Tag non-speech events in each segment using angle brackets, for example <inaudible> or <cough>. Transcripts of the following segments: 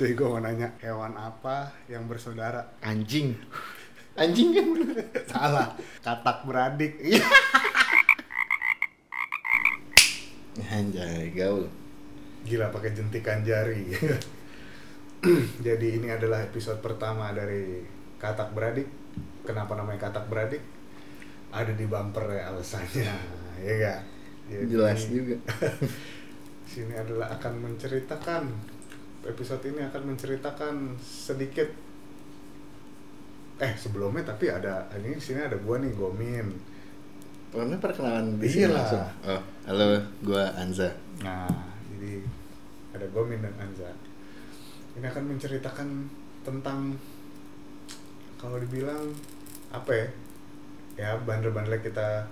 cuy gue mau nanya hewan apa yang bersaudara? Anjing. Anjing kan? Salah. Katak beradik. <laughs> Anjay, gaul. gila pakai jentikan jari. <clears throat> Jadi ini adalah episode pertama dari katak beradik. Kenapa namanya katak beradik? Ada di bumper ya alasannya. <laughs> Ya gak Jadi, Jelas juga. <laughs> sini adalah akan menceritakan episode ini akan menceritakan sedikit eh sebelumnya tapi ada ini sini ada gua nih Gomin Pokoknya perkenalan di Iya sini langsung. Oh, halo, gua Anza. nah jadi ada Gomin dan Anza ini akan menceritakan tentang kalau dibilang apa ya ya bandel-bandel kita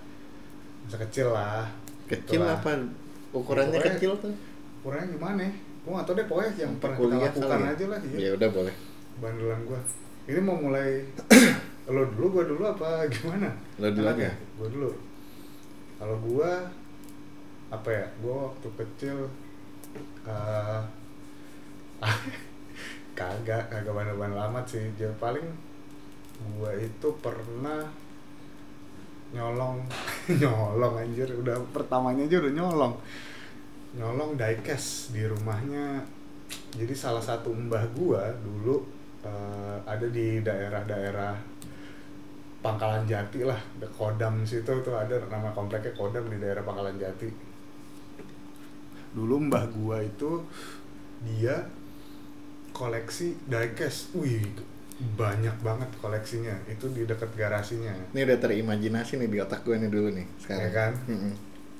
masa kecil lah Kecil Itulah. apa? Ukurannya Pokoknya- kecil tuh. ukurannya gimana ya gue gak tau deh pokoknya yang pernah kita lakukan ya? aja lah iya. Ya udah boleh. bandelan gua ini mau mulai <clears throat> lo dulu gua dulu apa gimana Lo dulu aja. gua dulu kalau gua apa ya gua waktu kecil eh <laughs> kagak kagak bandel-bandel amat sih jadi paling gua itu pernah nyolong <laughs> nyolong anjir udah pertamanya aja udah nyolong nyolong diecast di rumahnya jadi salah satu mbah gua dulu eh, ada di daerah-daerah Pangkalan Jati lah, the Kodam situ tuh ada nama kompleknya Kodam di daerah Pangkalan Jati. Dulu mbah gua itu dia koleksi diecast, wih banyak banget koleksinya. Itu di dekat garasinya. Ini udah terimajinasi nih di otak gue nih dulu nih sekarang. Ya kan? Mm-mm.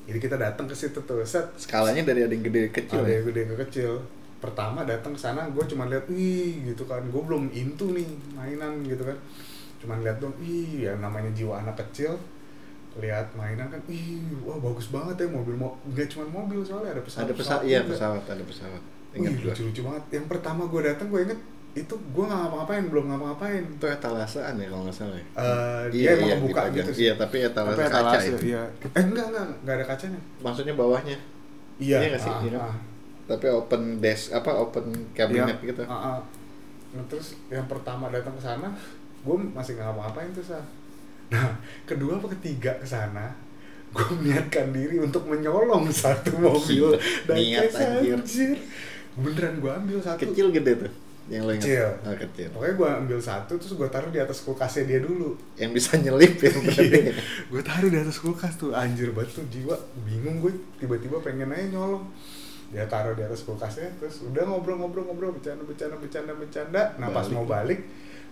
Jadi kita datang ke situ tuh, set. Skalanya dari ada yang gede kecil ada ya. yang gede yang kecil. Pertama datang ke sana gue cuma lihat wih gitu kan. Gue belum into nih mainan gitu kan. Cuman lihat dong ih ya namanya jiwa anak kecil. Lihat mainan kan ih wah bagus banget ya mobil. Mau nggak cuma mobil soalnya ada pesawat. Ada pesawat, iya pesawat, ada pesawat. Ingat gue. lucu lucu banget. Yang pertama gue datang gue inget itu gue nggak ngapa-ngapain belum ngapa-ngapain Itu etalasaan ya kalau nggak salah ya. Eh, dia emang kebuka dipajang. gitu sih Iya, tapi etalase Tapi kaca etalase, ya. iya. eh enggak enggak enggak ada kacanya Maksudnya bawahnya. iya Iya sih? ah, Iya. ah. Tapi open desk apa open cabinet Iya, gitu. ah, ah. Nah, terus yang pertama datang ke sana, gue masih nggak ngapa-ngapain tuh sah. Nah, kedua apa ketiga ke sana, gue meniatkan diri untuk menyolong satu mobil Gila, niat, anjir. anjir. Beneran gue ambil satu. Kecil gede tuh. Yang lo. Kecil. Oh, kecil. Pokoknya gue ambil satu, terus gue taruh di atas kulkasnya dia dulu. Yang bisa nyelip ya <laughs> berarti. gue taruh di atas kulkas tuh, anjir banget tuh jiwa. Bingung gue, tiba-tiba pengen aja nyolong. Dia taruh di atas kulkasnya, terus udah ngobrol-ngobrol-ngobrol, bercanda-bercanda, bercanda-bercanda. Nah pas mau balik,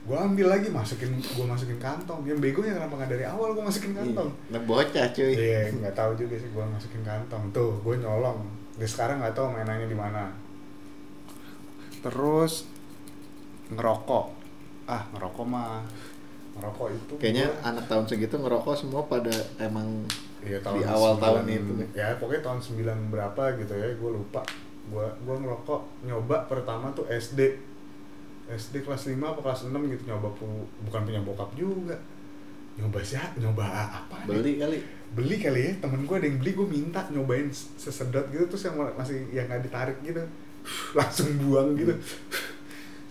gue ambil lagi, masukin, gue masukin kantong. Yang begonya kenapa nggak dari awal gue masukin kantong? Nah, bocah cuy. Iya, nggak tahu juga sih gue masukin kantong. Tuh, gue nyolong. Dia sekarang nggak tahu mainannya di mana. Terus ngerokok. Ah, ngerokok mah ngerokok itu Kayaknya gua- anak tahun segitu ngerokok semua pada emang Iya, di awal tahun 9 itu nih. Ya, pokoknya tahun 9 berapa gitu ya, gue lupa. Gua gua ngerokok nyoba pertama tuh SD. SD kelas 5 apa kelas 6 gitu nyoba pu- bukan punya bokap juga. Nyoba sih, nyoba apa? nih? beli kali. Beli kali ya, temen gue ada yang beli, gue minta nyobain sesedot gitu terus yang masih yang nggak ditarik gitu. Langsung buang gitu.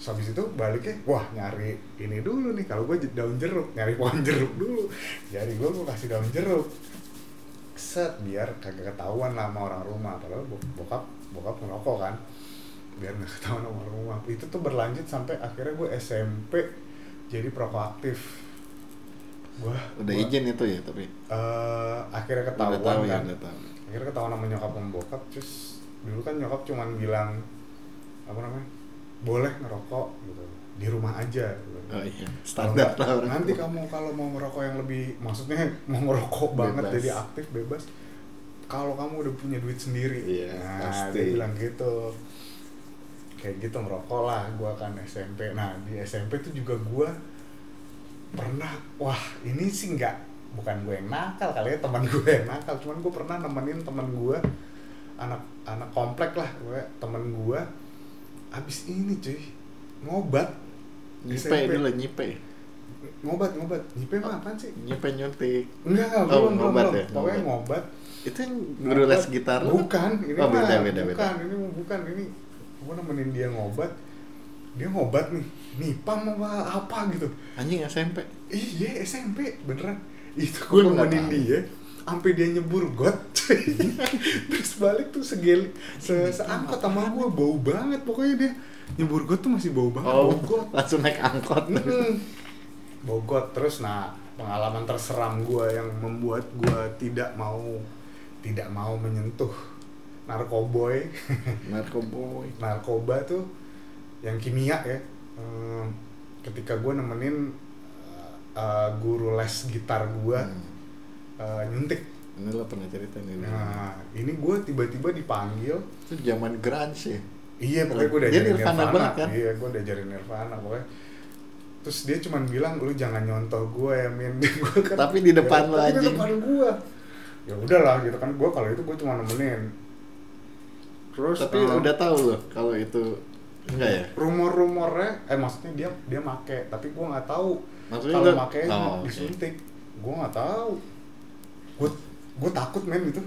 Terus habis itu baliknya, wah nyari ini dulu nih. Kalau gue daun jeruk, nyari pohon jeruk dulu. Jadi gue gue kasih daun jeruk. Set biar kagak ketahuan lah sama orang rumah. Padahal bo- bokap bokap ngerokok kan. Biar nggak ketahuan sama orang rumah. Itu tuh berlanjut sampai akhirnya gue SMP jadi perokok aktif. Gua Udah gua- izin itu ya tapi. eh akhirnya ketahuan tahu ya, kan tahu. akhirnya ketahuan sama nyokap sama bokap terus dulu kan nyokap cuman bilang apa namanya boleh ngerokok gitu di rumah aja gitu. Oh iya, standar lah orang. nanti kamu kalau mau ngerokok yang lebih maksudnya <laughs> mau ngerokok banget Bebas. jadi aktif bebas kalau kamu udah punya duit sendiri Iya, nah pasti. dia bilang gitu kayak gitu ngerokok lah gua kan SMP nah di SMP tuh juga gua pernah wah ini sih nggak bukan gue yang nakal kali ya teman <laughs> gue yang nakal cuman gue pernah nemenin teman gue anak anak komplek lah gue temen gue abis ini cuy. Ngobat. Nyipe dulu nyipe. ngobat ngobat. Nyipe mah apaan sih? Nyipe nyuntik. enggak enggak Oh, belum ngobat belum. ya, pokoknya ngobat. ngobat. Itu yang guru les gitar bukan ini Oh, beda, beda, beda. bukan ini mah bukan ini. Gue nemenin dia ngobat. Dia ngobat nih. Nipam apa apa gitu. Anjing SMP. iya SMP beneran. Itu gue nemenin dia sampai dia nyebur got <laughs> terus balik tuh segeli se seangkot sama gue bau banget pokoknya dia nyebur got tuh masih bau banget Oh, bau got langsung naik angkot. Mm. bau got terus nah pengalaman terseram gue yang membuat gue tidak mau tidak mau menyentuh narkoboy <laughs> Narkoboy. narkoba tuh yang kimia ya ketika gue nemenin eh, guru les gitar gue Hmm. Eh, nyuntik. Ini lo pernah cerita nih. nah ini gue tiba-tiba dipanggil. Itu zaman grunge ya. iya pokoknya gue Dia diajarin Nirvana Nirvana, banget, kan? iya gue diajarin Nirvana pokoknya. Terus dia cuman bilang lu jangan nyontoh gue ya min. <laughs> Gua kan, Tapi di depan "Ya, lu, tapi di anjing." depan gue ya udahlah gitu kan. Gue kalau itu gue cuma nemenin. Terus Tapi eh, udah tahu loh kalau itu enggak ya? rumor-rumornya eh maksudnya dia dia make tapi gue nggak tahu Maksudnya kalau makainya Oh, disuntik. Gue nggak tahu gue gue takut men itu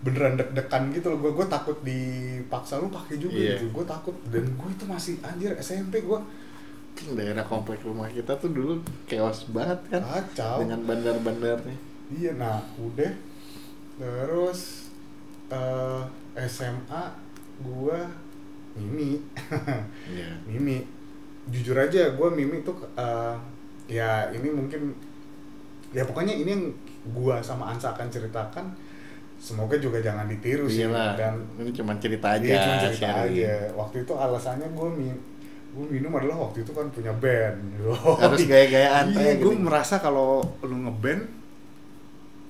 beneran deg-degan gitu loh. Gue gue takut dipaksa lu pakai juga Iya. gitu. Gue takut. Dan gue itu masih anjir SMP gue Kan daerah komplek rumah kita tuh dulu chaos banget kan. kacau. Dengan bandar-bandarnya. iya nah udah. Terus eh, SMA gue mimi. <laughs> Iya. mimi. Jujur aja gue mimi tuh eh, ya ini mungkin ya pokoknya ini yang gue sama Ansa akan ceritakan semoga juga jangan ditiru sih Iyalah. dan ini cuma cerita aja. Iya, cuma cerita sharing. aja. Waktu itu alasannya gue min gue minum adalah waktu itu kan punya band. <laughs> Harus gaya-gayaan, Iya, gue gitu. merasa kalau lu ngeband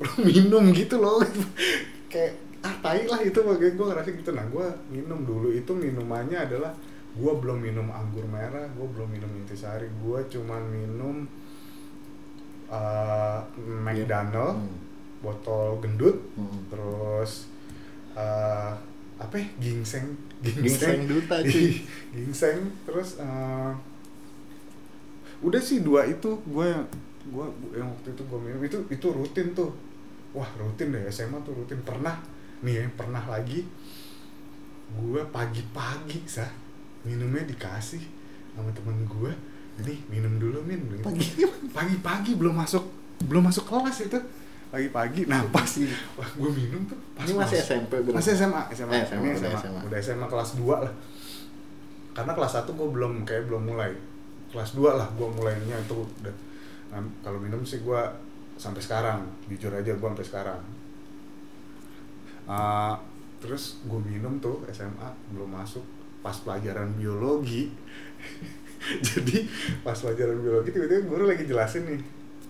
<laughs> lu minum gitu loh. <laughs> Kayak ah tai lah itu bagi gue ngerasa gitu. Nah, gue minum dulu itu minumannya adalah gue belum minum anggur merah, gue belum minum intisari, gue cuman minum uh, McDonald Hmm. botol gendut Hmm. terus eh apa ya? gingseng Ginseng duta, <laughs> cuy. gingseng terus eh, udah sih dua itu gue yang gue yang waktu itu gue minum itu itu rutin tuh wah rutin deh SMA tuh rutin pernah nih ya pernah lagi gue pagi-pagi sah minumnya dikasih sama temen gue ini minum dulu min. Pagi. pagi-pagi belum masuk belum masuk kelas itu pagi-pagi nah pas wah gue minum tuh pas Ini masih masuk. SMP berarti? masih SMA SMA, Eh, SMA, Ini udah SMA. SMA. udah SMA kelas 2 lah karena kelas 1 gue belum kayak belum mulai kelas 2 lah gue mulainya itu udah nah, kalau minum sih gue sampai sekarang jujur aja gue sampai sekarang Ah, terus gue minum tuh SMA belum masuk pas pelajaran biologi <laughs> <laughs> jadi pas pelajaran biologi tiba-tiba guru lagi jelasin nih.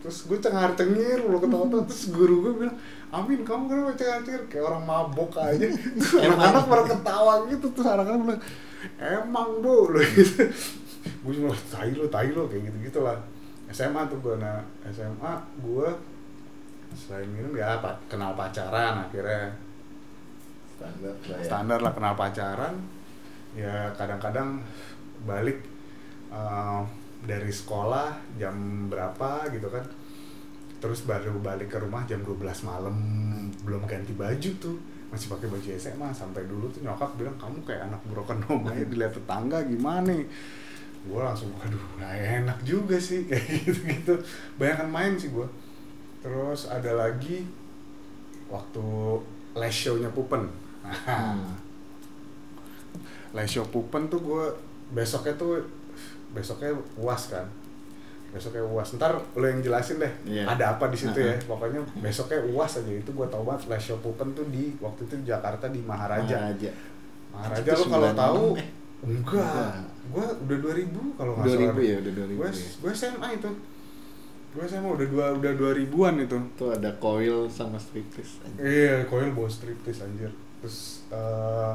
Terus gue cengar cengir lo ketawa <laughs> terus guru gue bilang Amin kamu kenapa cengar cengir kayak orang mabok aja. <laughs> Terus anak-anak pada ketawa gitu. Terus anak-anak bilang emang do lo gitu. Gue cuma tai lo tai lo kayak gitu gitulah SMA tuh gue nah SMA gue selain minum ya apa kenal pacaran akhirnya. Standar lah ya. standar lah kenal pacaran. Ya kadang-kadang balik eh, dari sekolah jam berapa gitu kan. Terus baru balik ke rumah jam 12 malam. Belum ganti baju tuh. Masih pakai baju SMA sampai dulu tuh nyokap bilang kamu kayak anak broken home aja dilihat tetangga gimana nih? Gue langsung aduh nggak enak juga sih. <laughs> Kayak gitu gitu bayangkan main sih gue terus ada lagi waktu les show-nya Pupen. Nah, <laughs> Hmm. les show Pupen tuh gue besoknya tuh besoknya uas kan besoknya uas ntar lo yang jelasin deh Iya. ada apa di situ ya Uh-uh. pokoknya besoknya uas aja itu gue tau banget les show Pupen tuh di waktu itu di Jakarta di Maharaja Maharaja. Maharaja lo kalau 96 tahu eh. enggak gue udah 2000 kalau nggak salah 2000 ya, udah 2000 gue ya. gue SMA itu gue SMA udah dua udah 2000-an itu Tuh ada coil sama striptease. Iya, koil bawa striptease anjir. Terus eh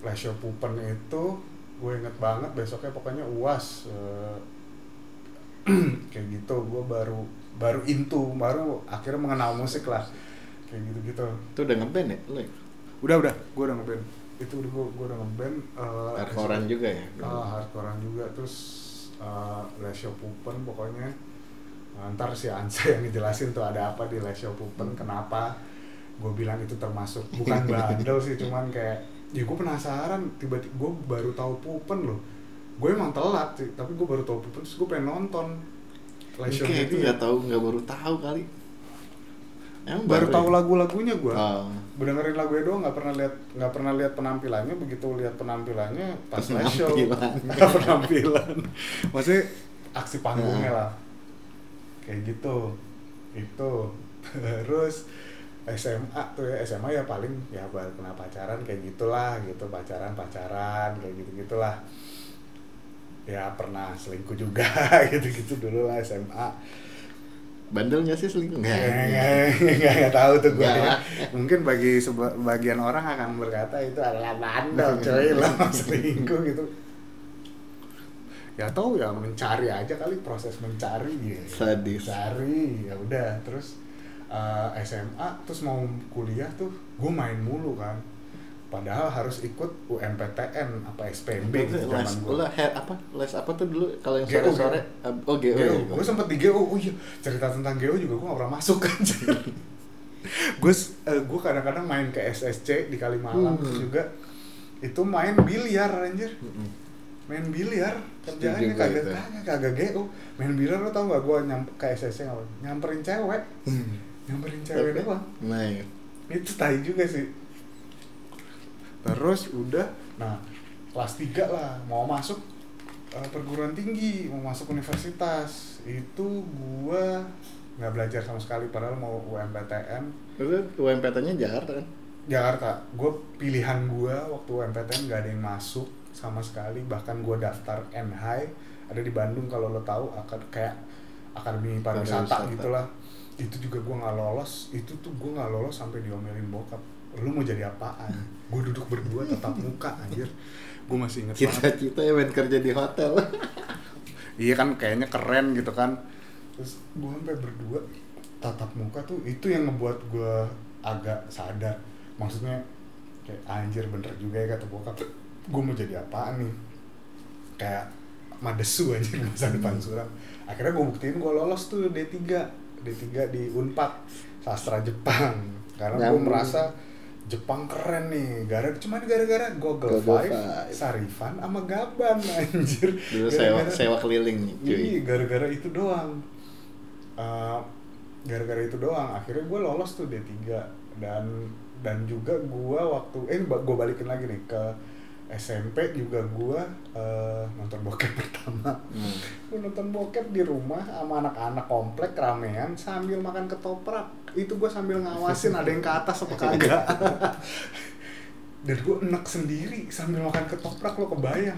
Lesho Pupen itu gue inget banget besoknya pokoknya uas eh, <clears throat> kayak gitu. Gue baru baru into baru akhirnya mengenal musik lah. Kayak gitu gitu Itu udah ngeband ya? Lu ya? udah udah. Gue udah ngeband. Itu udah gue gue udah ngeband uh, Hardcore-an juga ya? ah hardcorean juga. Terus uh, Lesho Pupen pokoknya. Nah, ntar si Ansa yang ngejelasin tuh ada apa di Lesho Pupen kenapa. Gue bilang itu termasuk bukan <laughs> bandel sih cuman kayak ya gue penasaran tiba-tiba gue baru tahu Pupen loh. Gue emang telat sih tapi gue baru tahu puput terus gue pengen nonton. Leisure Kayak itu nggak tahu nggak baru tahu kali. Emang baru tahu ya? lagu-lagunya gue Oh. gue dengerin lagunya doang nggak pernah lihat nggak pernah lihat penampilannya begitu lihat penampilannya pas live show Penampilan. nggak penampilan. <laughs> Maksudnya aksi panggungnya lah. Kayak gitu. Itu. <laughs> Terus SMA tuh ya SMA ya paling ya baru kena pacaran kayak gitulah gitu pacaran pacaran kayak gitu gitulah ya pernah selingkuh juga <laughs> gitu gitu dulu lah SMA Bandel nggak sih selingkuh? Nggak. Nggak, nggak, tahu tuh gue ya. Mungkin bagi seba- bagian orang akan berkata itu adalah bandel <laughs> coy lo <laughs> selingkuh gitu. Ya tahu ya mencari aja kali proses mencari ya. Sadis. Cari ya udah terus eh, SMA terus mau kuliah tuh gue main mulu kan. Padahal harus ikut UMPTN apa Les, gitu zaman gue. lah, he- apa? Les apa tuh dulu kalau yang GO, sore-sore? Oh, GO. ya, Geo, gue sempet di Geo, oh iya cerita tentang Geo juga gue gak pernah masuk kan gue <laughs> gue kadang-kadang main ke SSC di Kalimalang Hmm. juga itu main biliar anjir Mm-mm. main biliar kerjaannya gua kagak kagak kagak Geo main biliar lo tau gak gue nyam ke SSC ngapain nyamperin cewek nyamperin cewek Tapi- doang. Nah, iya. itu tai juga sih. Terus udah nah kelas 3 lah mau masuk eh, perguruan tinggi mau masuk universitas. Itu gua nggak belajar sama sekali padahal mau UMPTN Terus UMPT-nya Jakarta kan? Jakarta. Gue pilihan gua waktu UMPTN nggak ada yang masuk sama sekali. Bahkan gua daftar NHI ada di Bandung kalau lo tahu akan kayak akademi Pariwisata. gitulah itu juga gua nggak lolos. Itu tuh gua nggak lolos sampai diomelin bokap. Lu mau jadi apaan? Gue duduk berdua tatap muka anjir. Gue masih inget Cita-cita ya main kerja di hotel. iya kan kayaknya keren gitu kan. Terus gue sampai berdua tatap muka tuh itu yang ngebuat gue agak sadar. Maksudnya kayak anjir bener juga ya kata bokap. Gue mau jadi apaan nih? Kayak madesu aja masa depan suram akhirnya gue buktiin gue lolos tuh D3 D3 di Unpad sastra Jepang karena gue merasa Jepang keren nih gara cuman gara-gara Google Google Five, Five. Sarifan sama Gaban <laughs> anjir Dulu sewa, sewa keliling nih, cuy. Iya, gara-gara itu doang. Eh, gara-gara itu doang. Akhirnya gue lolos tuh D3 dan dan juga gue waktu eh gue balikin lagi nih ke SMP juga gue eh, nonton bokep <laughs> pertama. Hmm. Gue nonton bokep di rumah sama anak-anak komplek ramean sambil makan ketoprak. Itu gue sambil ngawasin ada yang ke atas apa kagak. <laughs> Dan gue enak sendiri sambil makan ketoprak lo kebayang.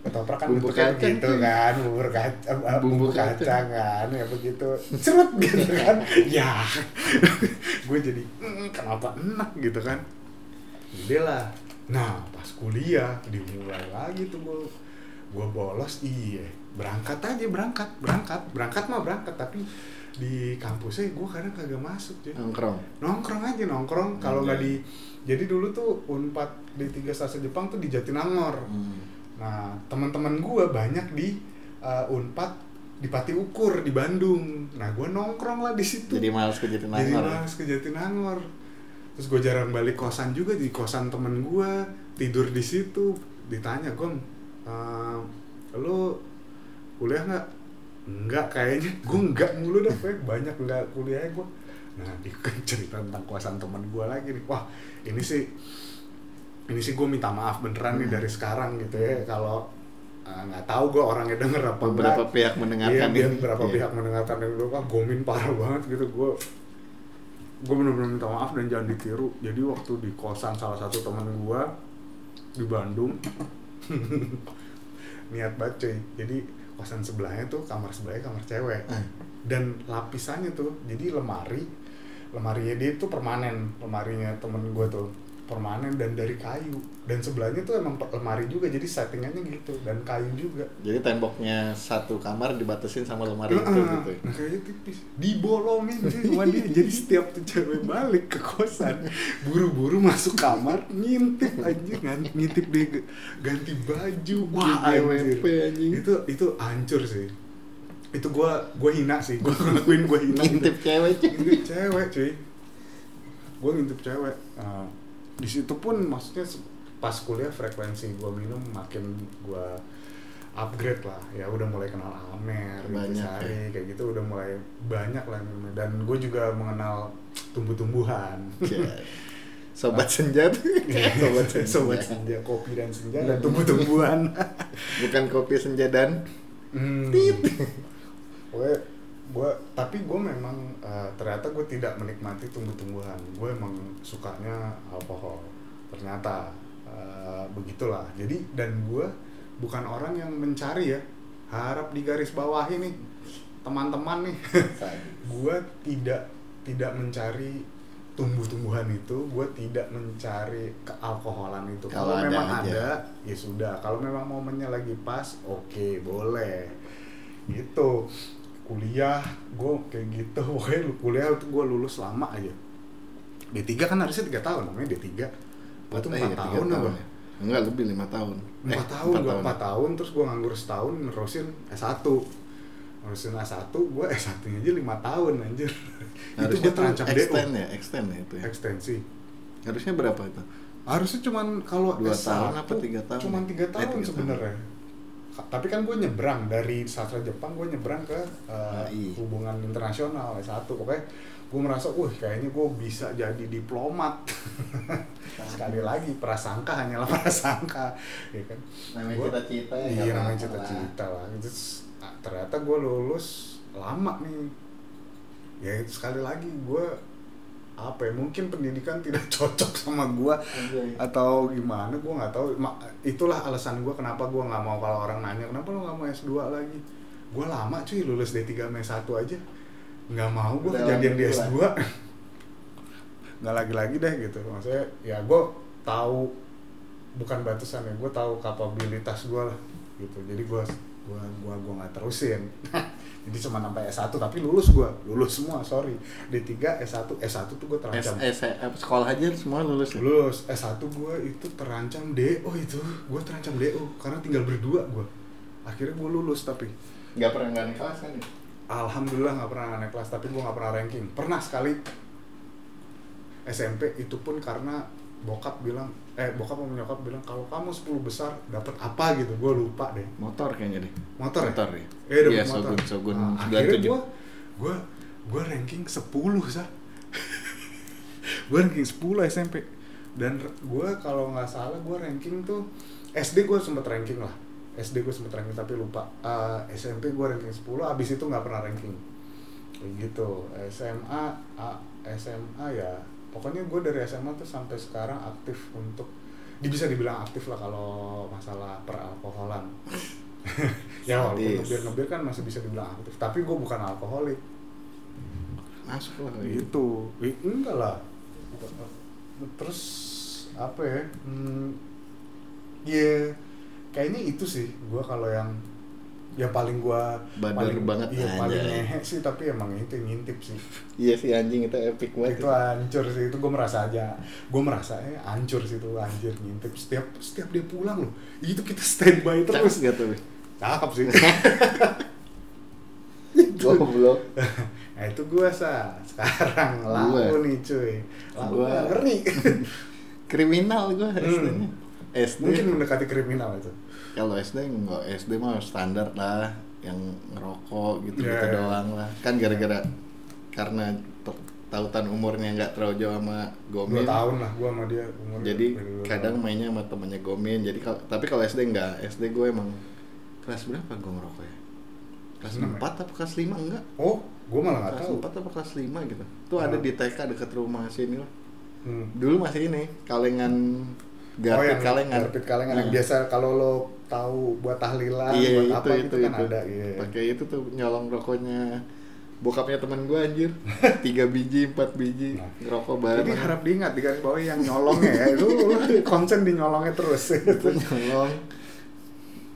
Ketoprak kan Bumbu kacang tuh. kan, bubur kacang, eh, Bumbu bumbu kacang. kacang kan, ya begitu, cerut gitu kan, <laughs> ya, gue jadi "Mm, kenapa enak gitu kan, Udah lah. Nah pas kuliah dimulai lagi tuh gue, gue bolos, iya, berangkat aja berangkat, berangkat, berangkat mah berangkat, tapi di kampusnya gue kadang kagak masuk jadi Nongkrong. nongkrong aja nongkrong. Kalau nggak di jadi dulu tuh unpad di tiga sasa Jepang tuh di Jatinangor. Hmm. nah teman-teman gue banyak di uh, unpad di Pati Ukur di Bandung. Nah gue nongkrong lah di situ. Jadi males ke jadi Jatinangor. males ke Jatinangor terus gue jarang balik kosan juga di kosan temen gue tidur di situ ditanya gom uh, lo kuliah nggak enggak kayaknya <laughs> gue enggak mulu Fe. banyak enggak kuliah gue nah di <laughs> cerita tentang kosan temen gue lagi nih wah ini sih ini sih gue minta maaf beneran nih Hmm. dari sekarang gitu ya kalau uh, nggak tahu gue orangnya denger apa enggak. pihak mendengarkan iya, ini. beberapa Iya. pihak mendengarkan dulu kan gomin parah banget gitu gue gue bener-bener minta maaf dan jangan ditiru. Jadi waktu di kosan salah satu teman gue di Bandung <laughs> niat banget cuy. Jadi kosan sebelahnya tuh kamar sebelahnya kamar cewek. Hmm. dan lapisannya tuh jadi lemari lemarinya dia tuh permanen. Lemarinya temen gue tuh permanen dan dari kayu dan sebelahnya tuh emang lemari juga jadi settingannya gitu dan kayu juga Jadi temboknya satu kamar dibatasin sama lemari itu Heeh. gitu. Nah kayaknya tipis Dibolongin sih sama dia Jadi setiap tuh cewek balik ke kosan Buru-buru masuk kamar Ngintip aja kan Ngintip dia ganti baju Wah GWP, anjir anjing. Itu itu hancur sih Itu gua gua hina sih Gua ngelakuin gua hina Ngintip cewek cuy. Ngintip cewek cuy Gua ngintip cewek Nah, di situ pun maksudnya pas kuliah frekuensi gua minum makin gua upgrade lah. Ya udah mulai kenal Amer Banyak, Intisari, kayak gitu udah mulai banyak lah dan gue juga mengenal tumbuh-tumbuhan. <laughs> Ya. Sobat senja tuh. sobat sobat senja. Kopi dan senja dan tumbuh-tumbuhan. <laughs> Bukan kopi senja dan hmm. gue gue tapi gue memang eh, ternyata gue tidak menikmati tumbuh-tumbuhan. Gue emang sukanya alkohol ternyata eh, begitulah. Jadi dan gue bukan orang yang mencari ya. Harap di garis bawah ini teman-teman nih. <laughs> Gue tidak tidak mencari tumbuh-tumbuhan itu. Gue tidak mencari kealkoholan itu. Kalau kalau ada memang aja. ada ya sudah. Kalau memang momennya lagi pas oke boleh. Gitu. Kuliah gue kayak gitu. <laughs> Pokoknya kuliah tuh gue lulus lama aja. D3 kan harusnya tiga tahun namanya D3 gue tuh Eh, empat tiga tahun apa ya. Enggak, lebih lima tahun. empat Eh, tahun empat gue empat tahun terus gue nganggur setahun nerusin S1 nerusin S1 gue <laughs> S1 nya aja lima tahun anjir <laughs> itu gue terancam DO extend ya, extend ya itu ya. ekstensi Harusnya berapa itu? harusnya cuman kalau Dua S1 tahun apa tiga tahun cuman ya? tiga Eh, tahun tiga tahun. sebenarnya Ka- tapi kan gue nyebrang dari sastra Jepang gue nyebrang ke uh, hubungan internasional S1 pokoknya gue merasa wah kayaknya gue bisa jadi diplomat. <laughs> Sekali lagi prasangka hanyalah prasangka. Ya kan? Namanya Gua- cita-cita ya, iya namanya apa-apa lah. cita-cita lah. Terus, ternyata gue lulus lama nih. Ya sekali lagi gue apa ya mungkin pendidikan tidak <laughs> cocok sama gue atau gimana gue nggak tahu. Itulah alasan gue kenapa gue nggak mau kalau orang nanya kenapa lo nggak mau S2 lagi? Gue lama cuy lulus D3 sama S1 aja nggak mau gue kejadian di lagi <laughs> S2 nggak lagi-lagi deh gitu. Maksudnya ya gue tahu bukan batasan ya gue tahu kapabilitas gue lah gitu. Jadi gue gua gua gua nggak terusin. <laughs> Jadi cuma sampai S1 tapi lulus gue lulus semua sorry. D3 S1 S1 tuh gue S, terancam. S, apa, sekolah aja semua lulus ya? lulus. S1 gue itu terancam DO itu. Gue terancam DO karena tinggal berdua gue akhirnya gue lulus tapi. Nggak pernah nggak kelas kan ya? Alhamdulillah nggak pernah naik kelas tapi gue nggak pernah ranking pernah sekali SMP itu pun karena bokap bilang eh bokap sama nyokap bilang kalau kamu 10 besar dapat apa gitu gue lupa deh Motor kayaknya deh. motor ya? Motor ya? Eh, Iya, motor. Shogun, Shogun Nah, akhirnya 97. gue gue gue ranking 10 sah gue ranking 10 SMP dan gue kalau nggak salah gue ranking tuh SD gue sempet ranking lah SD gue sempet ranking tapi lupa. Eh, SMP gue ranking 10 abis itu nggak pernah ranking. Kayak gitu. SMA A- SMA ya pokoknya gue dari SMA tuh sampai sekarang aktif untuk bisa dibilang aktif lah kalau masalah peralkoholan. <laughs> Ya walaupun ngebir ngebir kan masih bisa dibilang aktif. Tapi gue bukan alkoholik. Masuk lah. gitu. Ih, enggak lah. Terus apa ya hmm, ya kayaknya itu sih gue kalau yang ya paling gue Badar paling banget, iya paling ngehe sih tapi emang itu yang ngintip sih. <laughs> Iya sih anjing itu epic banget. itu hancur sih itu gue merasa aja gue merasa eh hancur sih itu anjir ngintip. Setiap setiap dia pulang loh itu kita standby Terus terus. gak tuh? cakep sih. <laughs> Goblok. <laughs> nah itu gue sa. Sekarang laku nih cuy. Laku Gua. nggak ngeri. Kriminal gua Hmm. SD. mungkin mendekati kriminal itu kalau SD enggak SD mah standar lah yang ngerokok gitu gitu Iya, iya. doang lah kan gara-gara karena tautan umurnya nggak terlalu jauh sama dua Gomin tahun lah gue sama dia umur jadi dua kadang tahun. mainnya sama temennya Gomin jadi kalau tapi kalau SD enggak SD gue emang kelas berapa gue ngerokok ya kelas? 4 apa kelas 5 enggak oh gue malah nggak kelas tahu 4 apa kelas 5 gitu tuh ada Oh. di TK deket rumah sini lah hmm. dulu masih ini kalengan garpit yang kalengan. Garpit kalengan yang Nah. biasa kalau lo tahu buat tahlilan iya buat itu apa itu gitu itu, kan ada iya pakai itu tuh nyolong rokoknya. Bokapnya teman gue anjir. <laughs> Tiga biji empat biji. Nah. ngerokok bareng. jadi harap diingat di garis bawah yang nyolongnya ya. Lu, lu konsen di nyolongnya terus. <laughs> Itu nyolong.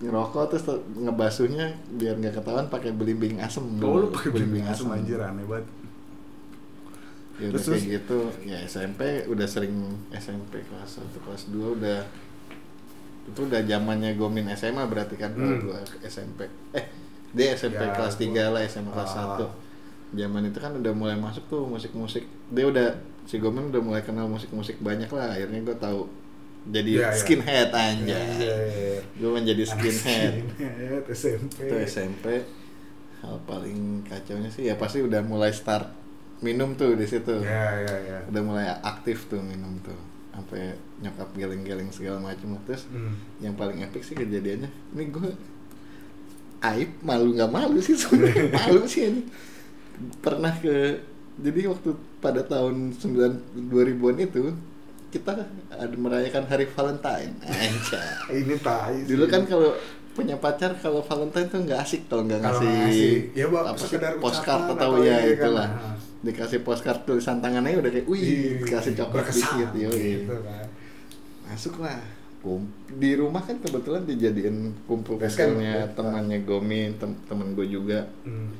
Ngerokok terus tuh ngebasuhnya biar nggak ketahuan pakai belimbing asem. Oh, lu pakai belimbing asem. anjir aneh banget. Ya udah Terus- kayak gitu ya SMP udah sering SMP kelas 1 kelas 2 udah itu udah zamannya Gomin SMA berarti kan Hmm. gua SMP eh dia SMP Ya, kelas gua- 3 lah SMA kelas. 1 zaman itu kan udah mulai masuk tuh musik-musik dia udah si Gomin udah mulai kenal musik-musik banyak lah akhirnya gue tahu jadi Iya, iya. skinhead aja Iya, iya, iya. gue menjadi skinhead skinhead, SMP. itu SMP hal paling kacaunya sih ya pasti udah mulai start minum tuh di situ Ya, ya, ya. udah mulai aktif tuh minum tuh sampai nyokap geleng-geleng segala macam terus Hmm. yang paling epic sih kejadiannya ini gue aib malu nggak malu sih sebenarnya <laughs> malu sih ini pernah ke jadi waktu pada tahun 9 2000-an itu kita ada merayakan hari Valentine <laughs> Anjay. Ini tai. dulu kan kalau punya pacar kalau Valentine tuh nggak asik kalau nggak ngasih, ngasih, ya, apa sekedar postcard atau atau ya iya kan, itulah nah. dikasih postcard tulisan tangannya udah kayak wih Ih, dikasih coklat dikit yoi. gitu kan. masuk lah di rumah kan kebetulan dijadiin kumpul Base camp, kumpulnya ya. temannya Gomin tem temen gue juga Hmm.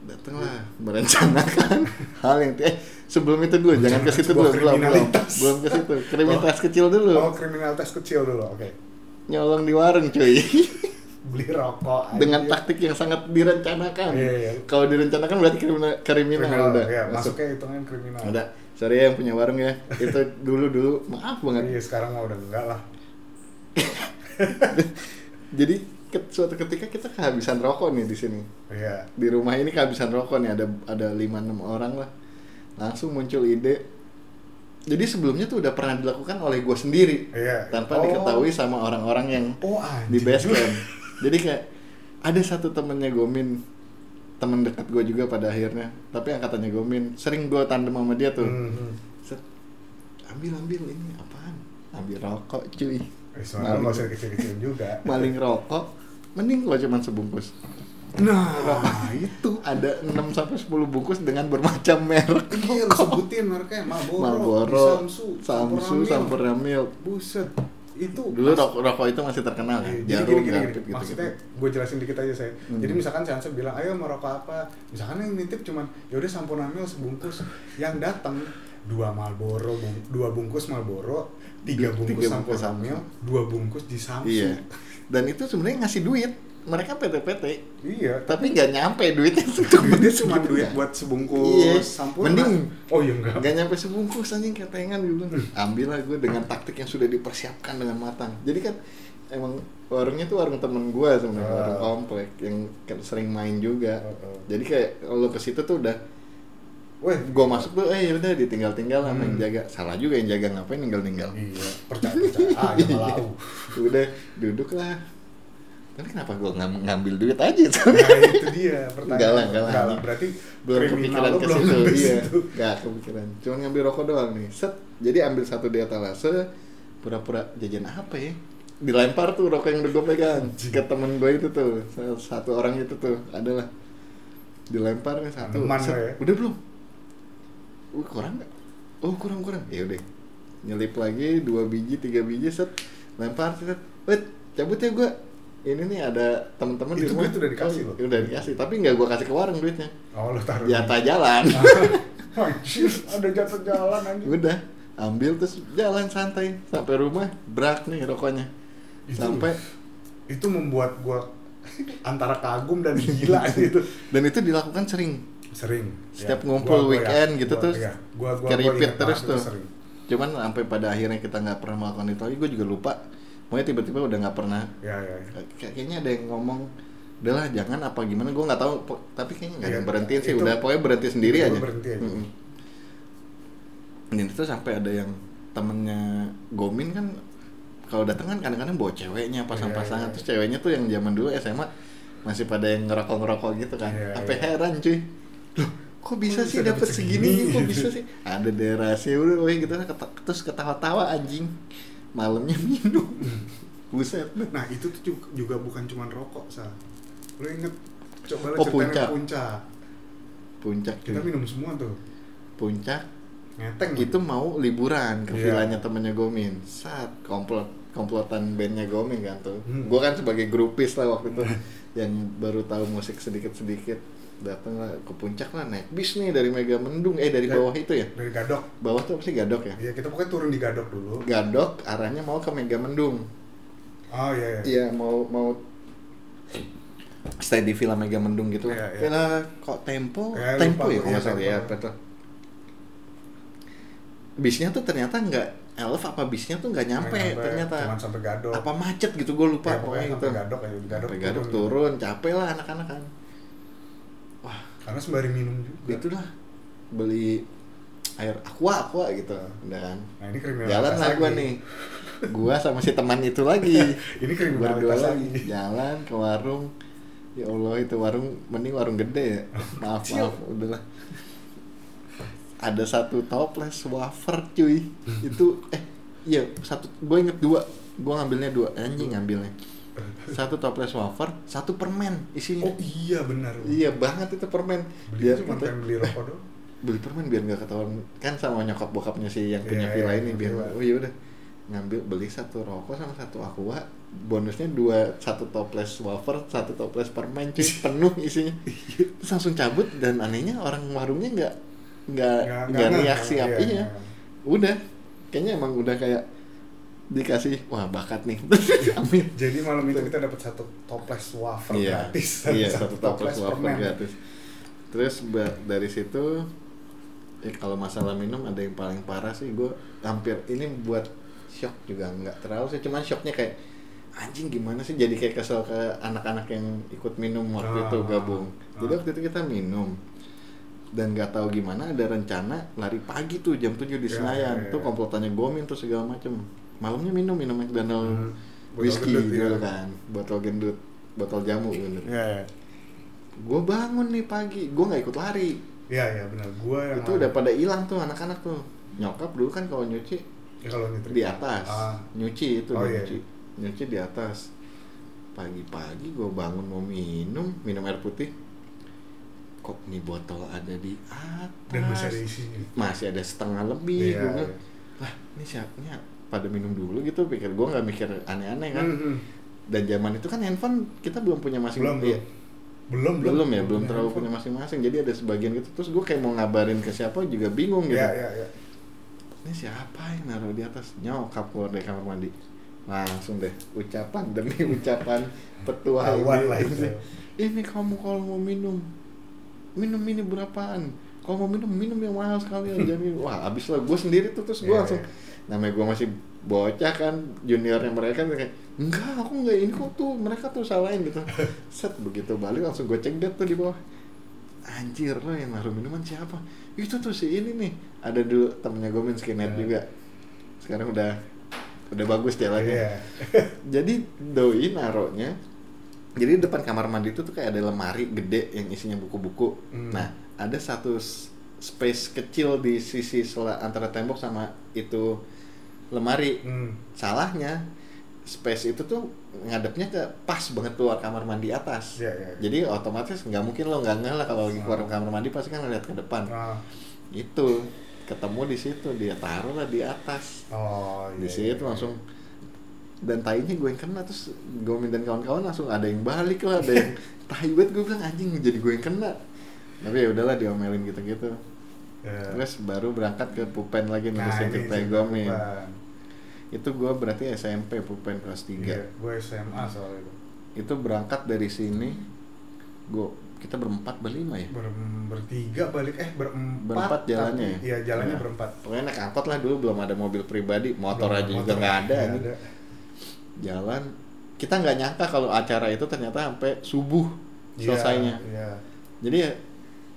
datanglah merencanakan <laughs> hal yang eh sebelum itu dulu jangan ke situ dulu belum belum belum ke situ kriminalitas kecil dulu Oh, kriminalitas kecil dulu, oke. Nyolong di warung cuy Beli rokok aja. dengan taktik yang sangat direncanakan Iya, iya. kalau direncanakan berarti kriminal kriminal, kriminal, udah ya, masuk masuknya hitungan kriminal. ada sorry ya yang punya warung ya itu dulu dulu maaf banget Iya, sekarang mah udah enggak lah. <laughs> jadi ke- suatu ketika kita kehabisan rokok nih di sini Iya. di rumah ini kehabisan rokok nih ada ada lima enam orang lah langsung muncul ide jadi sebelumnya tuh udah pernah dilakukan oleh gue sendiri Iya. tanpa Oh. diketahui sama orang-orang yang Oh, di anjing. base camp jadi kayak ada satu temennya Gomin temen dekat gue juga pada akhirnya tapi angkatannya Gomin sering gue tandem sama dia tuh Hmm, hmm. Set, ambil ambil ini apaan ambil rokok cuy Eh, usah kecil-kecil juga. <laughs> maling rokok mending kalau cuma sebungkus Nah, itu. ada 6 sampai 10 bungkus dengan bermacam merek Iya, lu sebutin mereknya Marlboro, Marlboro, Samsu, Samsu, Sampurna Buset. Itu Dulu rokok, rokok itu masih terkenal? Iya, jadi gini, gini, gini. gitu, maksudnya gue jelasin dikit aja saya Hmm. jadi misalkan Sansa bilang ayo mau rokok apa misalkan yang nitip cuman yaudah sampurna mil sebungkus yang datang dua Marlboro bung- dua bungkus Marlboro tiga Tiga bungkus bungkus sampurna Samsu. mil dua bungkus di Samsu Iya. Dan itu sebenarnya ngasih duit. Mereka PT-PT, iya tapi nggak nyampe duitnya <laughs> tuh. dia cuma duit buat sebungkus Iya. Mending. oh iya enggak Nggak nyampe sebungkus anjing ketengan dulu. Ambil lah gue dengan taktik yang sudah dipersiapkan dengan matang. Jadi kan emang warungnya tuh warung temen gue sebenarnya, Ah. warung komplek yang sering main juga. Oh, oh. Jadi kayak kalau ke situ tuh udah Weh, gue masuk tuh eh udah ditinggal-tinggal sama yang Hmm. jaga. Salah juga yang jaga ngapain ninggal-ninggal. iya percaya percaya ah ya <laughs> udah duduk lah tapi kenapa gue ng ngambil duit aja tuh? Nah <laughs> itu dia pertanyaan. Enggak lah, enggak lah. berarti belum kepikiran ke situ. iya kepikiran. Cuma ngambil rokok doang nih. Set jadi ambil satu di etalase pura-pura jajan apa ya? Dilempar tuh rokok yang udah gue pegang ke temen gue itu tuh. Satu orang itu tuh. Adalah. Dilempar nih satu. Tanaman set. ya. udah belum? Uh, kurang nggak? Oh kurang kurang. Ya udah. Nyelip lagi dua biji tiga biji set. Lempar set. Wait cabut ya gue ini nih ada temen-temen di Itu rumah duit udah dikasih Oh, loh? udah dikasih tapi nggak gue kasih ke warung duitnya oh lo taruh ya di- tak jalan <laughs> Anjir, ada jatuh jalan anjir. udah ambil terus jalan santai sampai rumah brak nih rokoknya Itu- sampai Itu membuat gua antara kagum dan gila <laughs> gitu. dan itu dilakukan sering Sering. Setiap Ya, ngumpul gua- gua weekend ya, gitu gua- terus iya. gua gua, gua ingat terus itu tuh. sering. cuman sampai pada akhirnya kita nggak pernah melakukan itu lagi gue juga lupa pokoknya tiba-tiba udah nggak pernah Ya ya. ya. Kayak- kayaknya ada yang ngomong udahlah jangan apa gimana gue nggak tahu tapi kayaknya nggak ada Iya, yang berhentiin sih itu- udah pokoknya berhenti sendiri aja berhenti aja. Mm-mm. dan itu sampai ada yang temennya Gomin kan kalau datang kan kadang-kadang bawa ceweknya pasang-pasangan Iya, iya. terus ceweknya tuh yang zaman dulu SMA masih pada yang ngerokok-ngerokok gitu kan sampai iya. heran cuy loh kok bisa Kok sih dapat segini, segini? kok bisa sih ada daerah rahasia udah gitu terus ketawa-tawa anjing malamnya minum <laughs> buset Nah, itu tuh juga, juga bukan cuma rokok, Sa. Lo inget coba Oh, puncak. puncak. puncak Kita cuy. minum semua tuh. puncak Ngeteng. itu mau liburan ke Iya. vilanya temennya Gomin saat komplot komplotan bandnya Gomin kan tuh Hmm. gue kan sebagai grupis lah waktu itu yang baru tahu musik sedikit sedikit datang lah ke puncak lah naik bis nih dari Mega Mendung. Eh dari Ya. bawah itu ya? Dari Gadok. bawah tuh apa sih Gadok ya? Iya, kita pokoknya turun di Gadok dulu. Gadok arahnya mau ke Mega Mendung. Oh iya iya. iya mau mau stay di Villa Mega Mendung gitu Iya, iya. Villa kok Tempo? Ya, Tempo lupa ya kalau iya, salah. Ya tuh? Bisnya tuh ternyata nggak elf apa bisnya tuh nggak nyampe, Nggak ternyata. Cuman sampai gadok. Apa macet gitu gue lupa Ya, pokoknya pokoknya gitu sampai gadok aja gadok, sampai gadok turun. capek lah anak-anak kan wah karena sembari minum juga. Itulah beli air aqua aqua gitu udah kan? Nah ini jalan lah gua lagi. nih. Gua sama si teman itu lagi. <laughs> Ini berdua kriminalitas lagi. Jalan ke warung. Ya Allah itu warung mending warung gede ya. <laughs> Maaf maaf udahlah. Ada satu toples wafer cuy. <laughs> Itu eh iya satu gue inget dua. Gue ngambilnya dua. Anjing ngambilnya satu toples wafer satu permen isinya. Oh iya benar iya banget itu permen. Beli biar cuma pengen beli rokok doang. Beli permen biar nggak ketahuan. Kan sama nyokap bokapnya si yang punya Iya, villa iya, ini biar oh iya udah. Ngambil beli satu rokok sama satu aqua. Bonusnya dua satu toples wafer satu toples permen cuy. <laughs> Penuh isinya. Terus langsung cabut dan anehnya orang warungnya nggak nggak Nggak- reaksi apa iya, iya. Udah. Kayaknya emang udah kayak dikasih wah bakat nih. <laughs> Ambil jadi malam itu kita dapat satu toples wafer iya gratis. iya satu toples wafer permen. gratis. Terus dari situ eh, kalau masalah minum ada yang paling parah sih gue hampir ini buat shock juga nggak terlalu sih cuman shocknya kayak anjing gimana sih? Jadi kayak kesel ke anak-anak yang ikut minum waktu Ah, itu gabung. ah. jadi waktu itu kita minum dan nggak tahu gimana ada rencana lari pagi tuh jam 7 di Ya, Senayan. ya, ya. tuh komplotannya gomin tuh segala macem malamnya minum minum McDonald Hmm, gendut, gitu iya. kan botol gendut botol jamu gendut Iya, iya. gue bangun nih pagi gue nggak ikut lari Iya, iya benar. Gua yang itu udah pada hilang tuh anak-anak tuh nyokap dulu kan kalau nyuci ya, kalau nyetrika. di atas Ah, nyuci itu Oh, iya. nyuci nyuci di atas pagi-pagi gue bangun mau minum minum air putih kok nih botol ada di atas dan masih ada isinya. masih ada setengah lebih Iya, Gua bilang, iya. lah ini siapnya pada minum dulu gitu pikir gue nggak mikir aneh-aneh kan Hmm, hmm. dan zaman itu kan handphone kita belum punya masing Belum, iya, belum. belum, belum ya belum terlalu handphone. punya masing-masing jadi ada sebagian gitu terus gue kayak mau ngabarin ke siapa juga bingung gitu Iya, iya, iya. ini siapa yang naruh di atas nyokap keluar dari kamar mandi langsung deh ucapan demi <laughs> ucapan petua ini. <laughs> ini kamu kalau mau minum minum ini berapaan kalau mau minum minum yang mahal sekali jangan <laughs> minum wah abis lah gue sendiri tuh terus gue Iya, langsung iya. namanya gue masih bocah kan juniornya mereka tuh kayak enggak aku enggak ini kok tuh. Mereka tuh salahin gitu. <laughs> Set begitu balik langsung gue cegat tuh di bawah. Anjir lo yang naruh minuman siapa? Itu tuh si ini nih. Ada dulu temennya gue main skinhead Iya. juga. Sekarang udah udah bagus jalannya. Iya. <laughs> jadi doi naruhnya jadi di depan kamar mandi itu tuh kayak ada lemari gede yang isinya buku-buku. Hmm. nah ada satu space kecil di sisi sela antara tembok sama itu lemari Hmm. salahnya space itu tuh ngadepnya ke pas banget keluar kamar mandi atas Iya, iya. jadi otomatis nggak mungkin lo nggak ngeh lah kalau lagi keluar kamar mandi pasti kan ngeliat ke depan Ah. itu ketemu di situ dia taruh lah di atas Oh, iya. di situ iya. langsung dan tainya gue yang kena terus Gomin dan kawan-kawan langsung ada yang balik lah ada yang <laughs> tai banget gue bilang anjing jadi gue yang kena tapi ya udahlah diomelin gitu-gitu Iya. terus baru berangkat ke pupen lagi Nah, nulisin ini cerita Gomin Bang. itu gue berarti SMP pupen kelas 3 Iya, gue SMA soalnya itu. itu berangkat dari sini gue kita berempat berlima ya Ber bertiga balik eh berempat. Berempat jalannya tapi- ya? Iya, jalannya Iya. berempat. pokoknya naik angkot lah dulu belum ada mobil pribadi motor Belum, aja juga motor nggak ada, ini. jalan kita nggak nyangka kalau acara itu ternyata sampai subuh Iya, selesainya Iya. jadi ya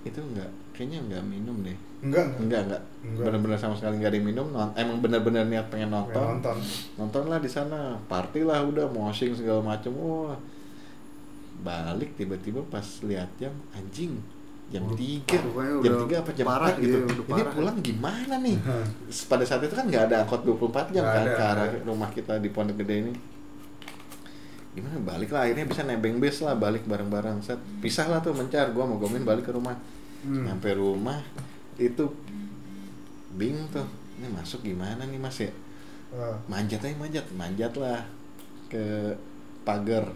itu nggak kayaknya nggak minum deh. Enggak, enggak enggak Enggak. benar-benar sama sekali nggak ada yang minum non- emang benar-benar niat pengen nonton nonton. nonton. Lah di sana party lah udah moshing segala macem. Wah. Balik tiba-tiba pas lihat jam anjing jam tiga. jam tiga apa jam empat gitu iya, ini pulang gimana nih? Pada saat itu kan nggak ada angkot 24 jam Nggak kan ada, ke arah rumah kita di Pondok Gede ini gimana? Balik lah akhirnya bisa nebeng bus lah balik bareng-bareng. Set pisah lah tuh mencar. Gua mau gomin balik ke rumah. Hmm. nyampe rumah itu bingung tuh. Ini masuk gimana nih mas ya? Ah, manjat aja manjat. Manjat lah ke pagar.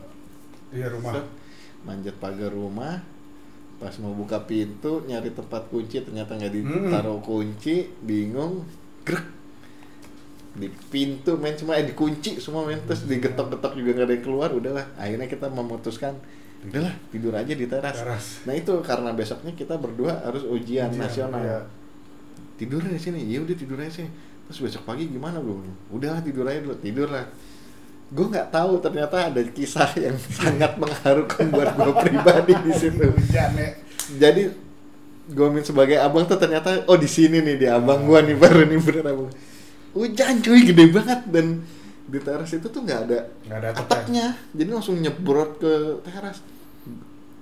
Iya rumah. Set, manjat pagar rumah. Pas mau buka pintu nyari tempat kunci ternyata nggak ditaruh kunci bingung. Grek di pintu main semua eh dikunci semua main terus digetok-getok juga nggak ada yang keluar. Udahlah. Akhirnya kita memutuskan udahlah. tidur aja di teras. Teras. nah itu karena besoknya kita berdua harus ujian, Ujian, nasional. iya. tidur di sini. Ya udah tidur aja sini. Terus besok pagi gimana gue udahlah tidur aja dulu. Tidur lah gue nggak tahu ternyata ada kisah yang <laughs> sangat mengharukan buat gue pribadi di situ. Ya. jadi Gomin sebagai abang tuh ternyata oh di sini nih di abang gua nih baru nih bener abang hujan cuy gede banget. Dan di teras itu tuh nggak ada Nggak ada atapnya. jadi langsung nyebrot ke teras.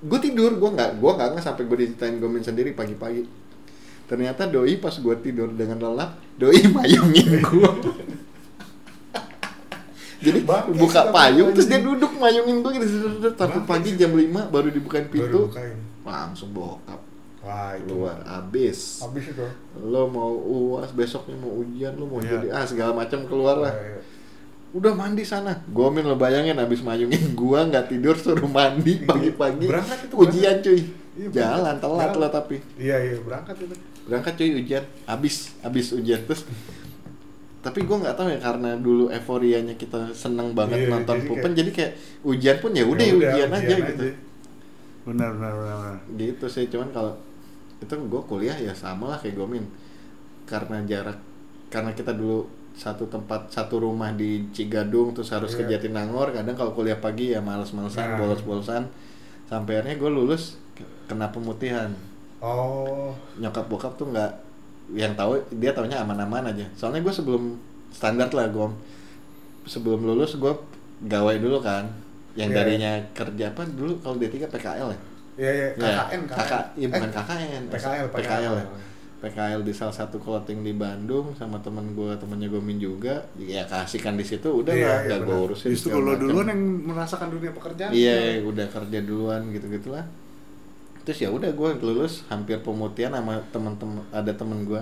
Gue tidur gue nggak gue nggak nggak sampai gue diceritain Gomin sendiri pagi-pagi. Ternyata doi pas gue tidur dengan lelap doi <laughs> mayungin gue <laughs> jadi Bangke buka payung terus dia duduk mayungin gue gitu. Tapi pagi jam 5 baru dibukain Baru pintu. bukain. langsung bokap Wah, itu keluar abis Habis. Itu. lo mau uas besoknya mau ujian lo mau Iya. jadi ah segala macam keluar lah. Iya, iya. udah mandi sana. Gomin lo bayangin abis mayungin gua nggak tidur suruh mandi pagi-pagi. Berangkat itu, ujian cuy. Iya, jalan telat lo tapi. Iya, iya, berangkat itu. berangkat cuy ujian. Abis abis ujian. Terus tapi gua nggak tahu ya karena dulu euforianya kita seneng banget Iya, nonton jadi pupen kayak- jadi kayak ujian pun ya udah Ya ujian, aja gitu. Benar, benar, benar. benar. gitu sih cuman kalau itu gue kuliah ya sama lah kayak Gomin. Karena jarak karena kita dulu satu tempat satu rumah di Cigadung terus harus ke Iya. Jatinangor kadang kalau kuliah pagi ya males-malesan Nah. bolos-bolosan. Sampai akhirnya gue lulus ke- kena pemutihan. Oh, nyokap bokap tuh nggak yang tahu dia taunya aman-aman aja. Soalnya gue sebelum standar lah gue sebelum lulus gue gawe dulu kan yang Iya. darinya kerja apa dulu kalau D3 PKL ya iya, iya, Ya, KKN, KK, iya, bukan Eh, KKN, PKL, PKL ya. PKL di salah satu clothing di Bandung sama temen gue, temennya Gomin juga, ya kasihkan di situ, udah Iya, lah, iya, gak gue urusin. Justru kalau macam. duluan yang merasakan dunia pekerjaan. Iya, udah kerja duluan gitu gitulah. Terus ya udah gue lulus hampir pemutihan sama temen-temen ada temen gue,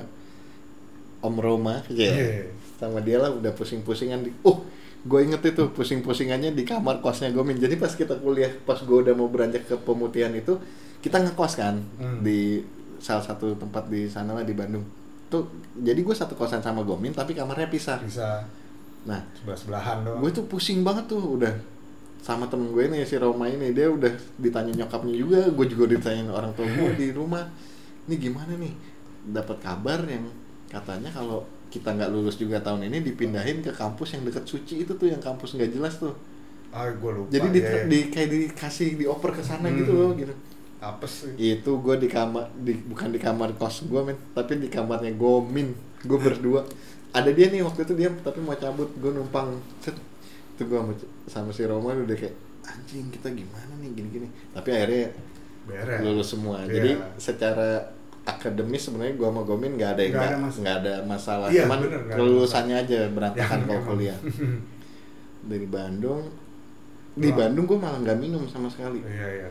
Om Roma, ya. Iya. Sama dia lah udah pusing-pusingan di, oh gue inget itu pusing-pusingannya di kamar kosnya Gomin. Jadi pas kita kuliah, pas gue udah mau beranjak ke pemutihan itu, kita ngekos kan Hmm. di salah satu tempat di sana lah di Bandung. Tuh, jadi gue satu kosan sama Gomin tapi kamarnya pisah. Bisa Nah, sebelah-sebelahan doang. gue tuh pusing banget tuh udah sama temen gue nih si Roma ini dia udah ditanya nyokapnya juga gue juga ditanyain orang tua gue di rumah ini gimana nih dapat kabar yang katanya kalau kita nggak lulus juga tahun ini dipindahin ke kampus yang deket suci itu tuh yang kampus nggak jelas tuh Ah, gue lupa. jadi di, iya. di kayak dikasih dioper ke sana Hmm. gitu loh gitu apa sih? itu gue di kamar di bukan di kamar kos gue men tapi di kamarnya Gomin gue berdua ada dia nih waktu itu dia tapi mau cabut gue numpang set itu gue sama, sama si Roman udah kayak anjing kita gimana nih gini gini tapi akhirnya Beres. lulus semua Iya. jadi secara akademis sebenarnya gue sama Gomin nggak ada yang Nggak ada mas- nggak ada masalah. Iya, cuman bener, kelulusannya aja berantakan Yang kalau kuliah. <laughs> dari Bandung. Di Wah. Bandung gue malah nggak minum sama sekali. Iya, iya.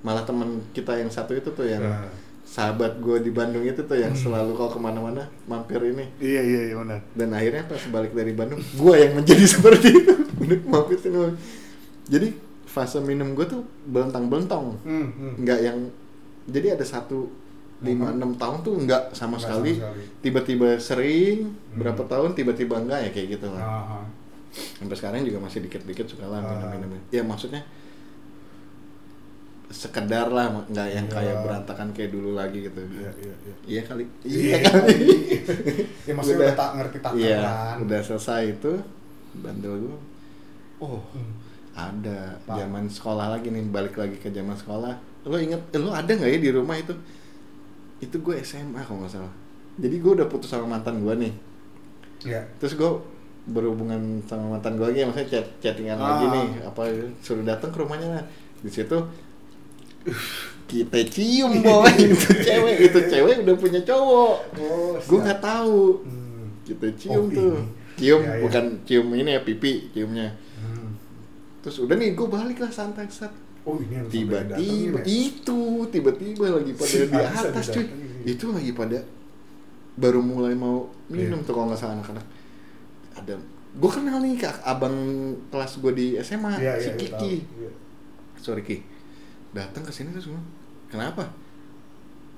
malah teman kita yang satu itu tuh yang Nah. sahabat gue di Bandung itu tuh yang selalu kalau ke mana-mana mampir ini. Iya, iya, iya benar. dan akhirnya pas balik dari Bandung gue yang menjadi <laughs> seperti itu. <laughs> Mampir sini. Jadi fase minum gue tuh belentang-belentong. Hmm, hmm. nggak yang jadi ada satu lima enam tahun tuh nggak sama Nggak sekali sama sekali. tiba-tiba sering Hmm. berapa tahun tiba-tiba enggak ya kayak gitu lah Ah, ah. sampai sekarang juga masih dikit-dikit suka lah Ah. minum-minum ya maksudnya sekedar lah nggak yang Iya. kayak berantakan kayak dulu lagi gitu Iya, iya, iya. iya kali Iya <laughs> kali ya maksudnya udah, tak ngerti takaran. <laughs> iya udah selesai itu bandel gue oh Hmm. ada zaman sekolah lagi nih balik lagi ke zaman sekolah lo inget eh, lo ada nggak ya di rumah itu itu gue SMA kalau nggak salah jadi gue udah putus sama mantan gue nih Iya. terus gue berhubungan sama mantan gue lagi maksudnya chat chattingan Ah. lagi nih apa suruh datang ke rumahnya lah di situ kita cium boy <laughs> itu cewek itu cewek udah punya cowok Oh, gue nggak tahu Hmm. kita cium Oh, tuh ini. cium Ya, ya. bukan cium ini ya pipi ciumnya Hmm. terus udah nih gue balik lah santai set Oh, ini yang tiba-tiba ya? itu tiba-tiba lagi pada Si di Anissa atas cuy. itu lagi pada baru mulai mau minum Iya. tuh kalau nggak salah anak-anak. Ada gue kenal nih kak abang kelas gue di SMA Iya, si iya, Kiki. tahu. Iya. sorry Ki. Datang ke sini terus ngomong kenapa?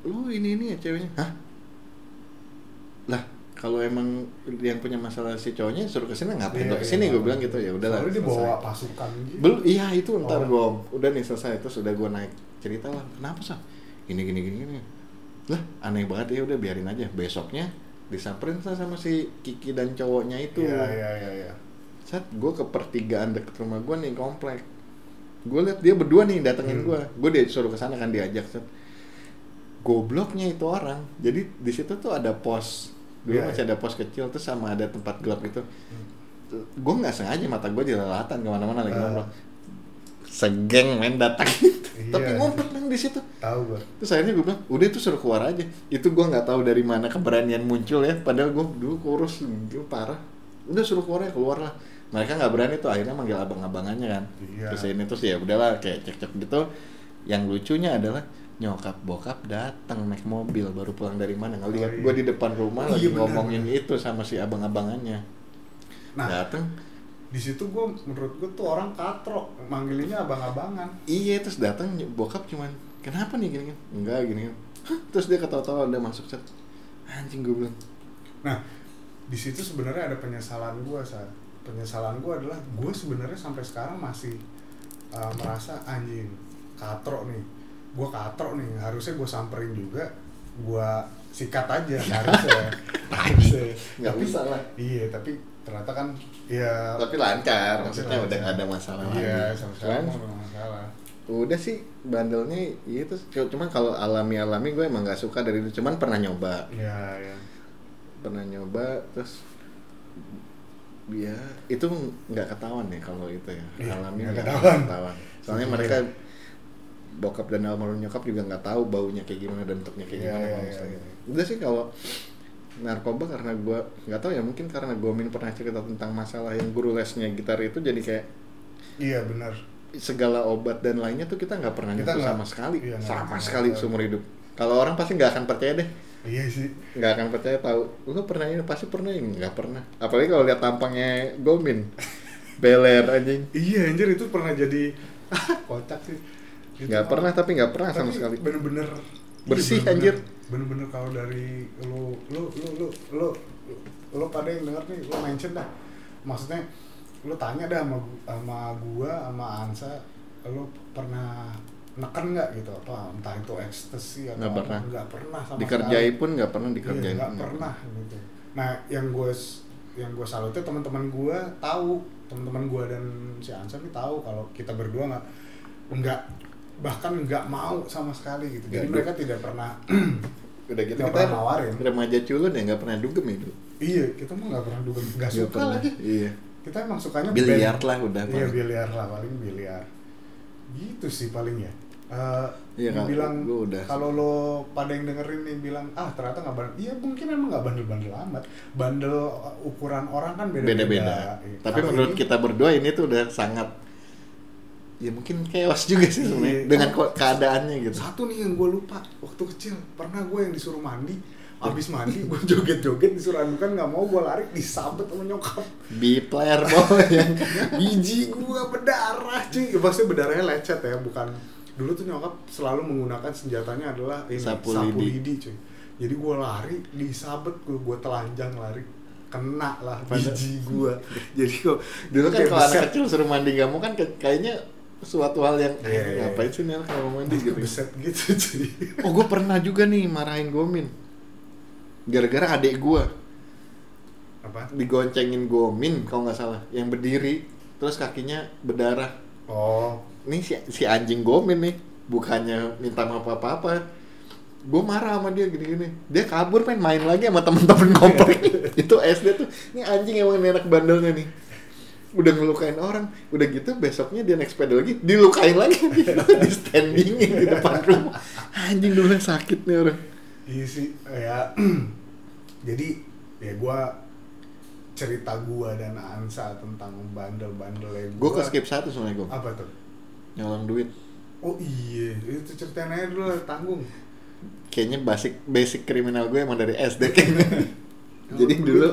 Lu ini ini ya ceweknya. Hah? Lah kalau emang yang punya masalah si cowoknya suruh ke sini ngapain lo iya, ke sini gue iya. bilang gitu ya udahlah Soalnya dia selesai. bawa pasukan gitu. belum iya itu ntar Oh. gom udah nih selesai terus udah gue naik cerita lah kenapa sih gini gini gini gini lah aneh banget ya udah biarin aja besoknya disamperin sama si Kiki dan cowoknya itu Iya, iya, iya, iya. saat gue ke pertigaan deket rumah gue nih komplek gue liat dia berdua nih datengin Hmm. gue gue dia suruh ke sana kan diajak set gobloknya itu orang jadi di situ tuh ada pos dulu Iya, masih iya. ada pos kecil terus sama ada tempat gelap itu gue nggak sengaja mata gue jelalatan ke mana-mana lagi Ah. ngobrol segeng main datang Iya. tapi ngumpet kan di situ Tahu gua. terus akhirnya gue bilang udah itu suruh keluar aja itu gue nggak tahu dari mana keberanian muncul ya padahal gue dulu kurus gitu parah udah suruh keluar ya keluar lah mereka nggak berani tuh akhirnya manggil abang-abangannya kan Iya. terus ini terus ya udahlah kayak cek-cek gitu yang lucunya adalah nyokap bokap datang naik mobil baru pulang dari mana? Ngeliat Oh, iya. gue di depan rumah Oh, lagi iya, benar, ngomongin itu sama si abang-abangannya. Nah, datang. di situ gua menurut gua tuh orang katrok, manggilinnya abang-abangan. iya terus datang bokap cuman kenapa nih? gini gini enggak gini. Hah, terus dia ketawa-tawa udah masuk set anjing gue bilang. Nah, di situ sebenarnya ada penyesalan gua, saat penyesalan gua adalah gua sebenarnya sampai sekarang masih uh, merasa anjing katrok nih. Gua katrok nih, harusnya gua samperin juga, gua sikat aja harusnya. <laughs> harusnya. Nggak usah lah. Iya, tapi ternyata kan ya tapi lancar maksudnya lancar. udah gak ada masalah Iya, lagi sama sekali masalah. udah sih bandelnya itu cuman kalau alami alami gue emang nggak suka dari itu cuman pernah nyoba Iya, iya. pernah nyoba terus ya itu nggak ketahuan ya kalau itu ya Iya, alami nggak ketahuan. ketahuan soalnya Iya. mereka bokap dan almarhum nyokap juga nggak tahu baunya kayak gimana dan bentuknya kayak Iya, gimana iya, misalnya. iya. udah sih kalau narkoba karena gue nggak tahu ya mungkin karena Gomin pernah cerita tentang masalah yang guru lesnya gitar itu jadi kayak Iya, benar. segala obat dan lainnya tuh kita nggak pernah Kita nggak- sama sekali iya, sama nggak sekali tahu. seumur hidup kalau orang pasti nggak akan percaya deh Iya sih. nggak akan percaya tahu lu pernah ini pasti pernah ini nggak pernah apalagi kalau lihat tampangnya Gomin <laughs> beler anjing Iya, anjir itu pernah jadi <laughs> kocak sih. Itu nggak pernah tapi nggak pernah sama tapi sekali Bener-bener Bersih, iya, bener-bener- anjir. Bener-bener kalau dari lu lu lu lu lu lu pada yang denger nih, lu mention dah. Maksudnya lu tanya dah sama sama gua sama Ansa, lu pernah neken nggak gitu apa entah itu ekstasi atau Nggak pernah. nggak pernah sama dikerjai sekali. pun nggak pernah Iya, dikerjain nggak nggak pernah gitu. Nah, yang gue yang gue salutnya teman-teman gue tahu, teman-teman gue dan si Ansa nih tahu kalau kita berdua nggak nggak bahkan nggak mau sama sekali gitu. Jadi Nggak, mereka tidak pernah <clears throat> udah gitu nggak kita pernah nawarin. remaja culun ya nggak pernah dugem itu Iya, kita mah nggak pernah dugem, nggak suka pernah. lagi. iya Kita emang sukanya biliar lah udah Iya paling. biliar lah paling biliar. Gitu sih paling ya. Eh, Iya, kalau bilang kalau lo pada yang dengerin nih bilang ah ternyata nggak bandel. Iya mungkin emang nggak bandel-bandel amat. Bandel uh, ukuran orang kan beda-beda. beda-beda Iya. tapi Kalau menurut ini- kita berdua ini tuh udah sangat ya mungkin chaos juga sih sebenarnya Iya. dengan ko- keadaannya gitu. Satu nih yang gue lupa waktu kecil pernah gue yang disuruh mandi abis mandi gue joget-joget disuruh andukan nggak mau gue lari disabet sama nyokap. B player boy. <laughs> Biji gue berdarah cuy. Ya, maksudnya berdarahnya lecet ya bukan. Dulu tuh nyokap selalu menggunakan senjatanya adalah ini Sapu sapu, lidi. lidi. cuy. Jadi gue lari disabet gue gue telanjang lari. Kena lah biji gue jadi kok dulu kan kayak kalau anak kecil suruh mandi nggak mau kan kayaknya suatu hal yang Iya, iya, ngapain iya. sih nih anak kalau mau mandi gitu? beset gitu cuy. Oh gue pernah juga nih marahin Gomin. Gara-gara adik gue apa? Digoncengin Gomin kalau nggak salah. Yang berdiri terus kakinya berdarah. Oh. Nih si, si anjing Gomin nih bukannya minta maaf apa apa gue marah sama dia gini-gini. Dia kabur pengen main lagi sama temen-temen komplek <laughs> itu SD tuh ini anjing emang ini anak bandelnya nih udah ngelukain orang udah gitu besoknya dia naik sepeda lagi dilukain lagi <laughs> di standingin di depan rumah anjing dulu sakit nih orang Iya sih, ya. <clears throat> jadi ya gua cerita gua dan Ansa tentang bandel-bandelnya gue ke skip satu sebenarnya gue Apa tuh? nyolong duit Oh iya, itu ceritain aja dulu tanggung. kayaknya basic basic kriminal gue emang dari SD kayaknya <laughs> jadi dulu.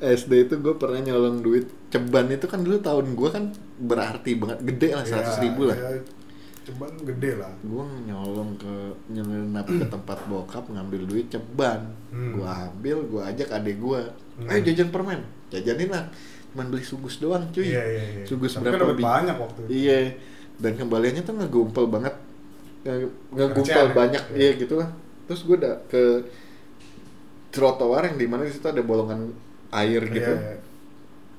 SD itu gue pernah nyolong duit ceban itu kan dulu tahun gue kan berarti banget gede lah seratus Ya, ribu lah ya, ceban gede lah. gue nyolong ke nyelenap ke tempat bokap ngambil duit ceban Hmm. gue ambil gue ajak adik gue Hmm. ayo jajan permen jajanin lah cuman beli sugus doang cuy Iya, iya, iya. sugus Tapi kan berapa dapat biji banyak waktu itu. iya dan kembaliannya tuh ngegumpel banget Nge- ngegumpel Recehan ya? banyak Iya. iya gitu lah terus gue udah ke trotoar yang di mana di situ ada bolongan air gitu Iya, iya.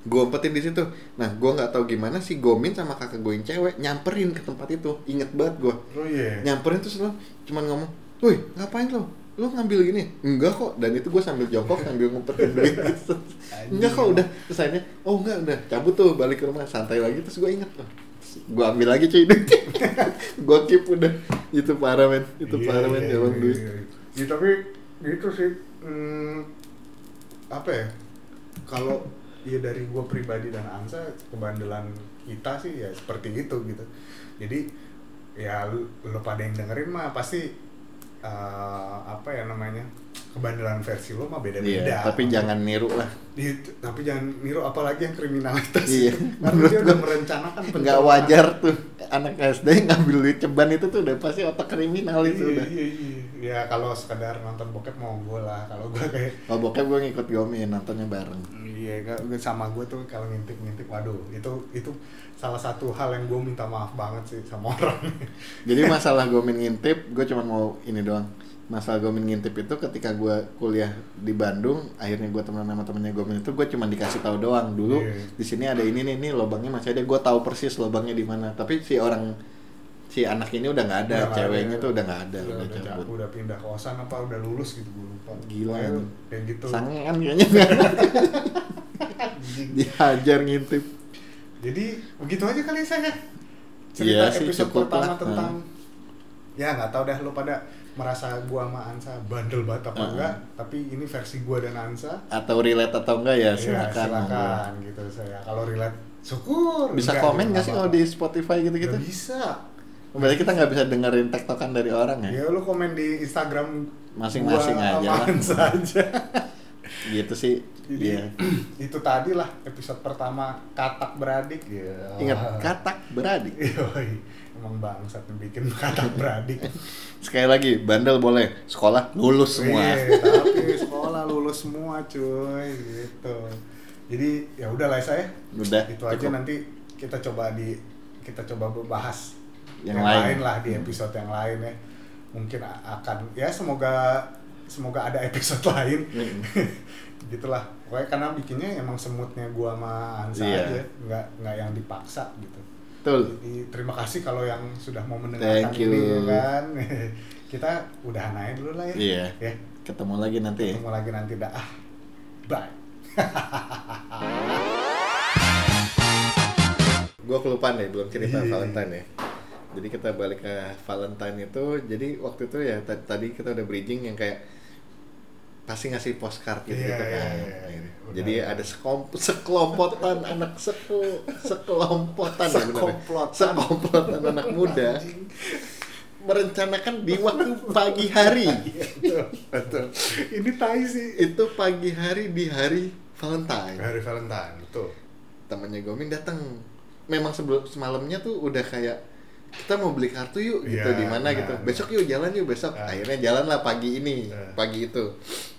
gue umpetin di situ. Nah gue nggak tahu gimana si Gomin sama kakak gue yang cewek nyamperin ke tempat itu. Inget banget gue Oh iya. nyamperin terus lo cuman ngomong woi ngapain lo lo ngambil gini enggak kok. Dan itu gue sambil jongkok sambil ngumpetin duit <laughs> gitu. Enggak kok udah. Terus akhirnya oh enggak udah. Cabut tuh balik ke rumah. Santai lagi terus gue inget oh, gue ambil lagi cuy duitnya. <laughs> Gue keep udah. Itu parah men. Itu Iya, parah men emang iya, duit. iya. Ya, tapi gitu sih hmm, apa ya kalau ya dari gue pribadi dan Ansa kebandelan kita sih ya seperti itu gitu. Jadi ya lu, lu pada yang dengerin mah pasti eh, apa ya namanya kebandelan versi lo mah beda-beda. Iya tapi jangan niru lah. Itu, tapi jangan niru apalagi yang kriminalitas Iya. karena dia udah merencanakan nggak wajar tuh anak SD ngambil duit ceban itu tuh udah pasti otak kriminal itu iya, udah. iya, iya. Ya kalau sekedar nonton bokep mau gue lah kalau gue kayak kalau bokep gue ngikut Gomin nontonnya bareng Iya, sama gue tuh kalau ngintip-ngintip, waduh, itu itu salah satu hal yang gue minta maaf banget sih sama <laughs> orang. Jadi masalah Gomin ngintip, gue cuma mau ini doang. Masalah Gomin ngintip itu ketika gue kuliah di Bandung, akhirnya gue teman sama temennya Gomin itu gue cuma dikasih tahu doang. Dulu Iya. di sini ada ini nih, nih lubangnya masih ada. Gue tahu persis lubangnya di mana. Tapi si orang si anak ini udah nggak ada, Udah ceweknya ada. tuh udah nggak ada, udah, udah, cabut. udah pindah kosan apa udah lulus gitu gue lupa. Gila, anjing. kayak gitu. Sangean kayaknya <laughs> dihajar ngintip. Jadi begitu aja kali saya. Cerita Iya sih, episode pertama lah. tentang ya nggak tahu dah lo pada merasa gua sama Ansa bandel banget apa Heeh. enggak, tapi ini versi gua dan Ansa. Atau relate atau enggak ya Ya, silakan. silakan gitu saya. Kalau relate syukur. Bisa Enggak, komen juga nggak sih kalau di Spotify gitu-gitu? Bisa. Berarti kita nggak bisa dengerin tektokan dari orang ya? Ya lu komen di Instagram Masing-masing aja lah. <laughs> saja. Gitu sih. Jadi Iya. <clears throat> itu tadi lah episode pertama katak beradik ya. Ingat katak beradik. <laughs> Yoi, emang bangsat bikin <laughs> katak beradik. Sekali lagi, bandel boleh, sekolah lulus semua. Iya, tapi sekolah lulus semua cuy gitu. Jadi ya udah lah saya. Udah, Itu aja cukup. nanti kita coba di kita coba bahas Yang lain. lah di episode yang lain ya. Mungkin akan ya semoga semoga ada <laughs> episode lain. Hmm. <laughs> gitulah pokoknya karena bikinnya emang semutnya gua sama Ansa Iya. aja nggak nggak yang dipaksa gitu Betul. jadi terima kasih kalau yang sudah mau mendengarkan Thank you. ini ya kan <laughs> kita udahan aja dulu lah ya Iya. ya Ketemu lagi nanti. ya. ketemu lagi nanti dah ah bye Gua kelupaan deh, belum cerita Iya. Valentine ya. Jadi kita balik ke Valentine itu, jadi waktu itu ya ta- tadi kita udah bridging yang kayak pasti ngasih postcard gitu, Iya, gitu iya, kan. iya, iya. Udah, Jadi udah. ada sekelompotan anak sekelo sekelompotan ya ya? Sekomplotan. sekomplotan anak muda merencanakan di waktu pagi hari. <laughs> Iya, ini tai sih itu pagi hari di hari Valentine. hari Valentine betul Temannya Gomin datang. Memang sebelum semalamnya tuh udah kayak kita mau beli kartu yuk gitu Iya, di mana gitu. benar. Besok yuk jalan yuk besok. Ah. Akhirnya jalan lah pagi ini, Ah. pagi itu.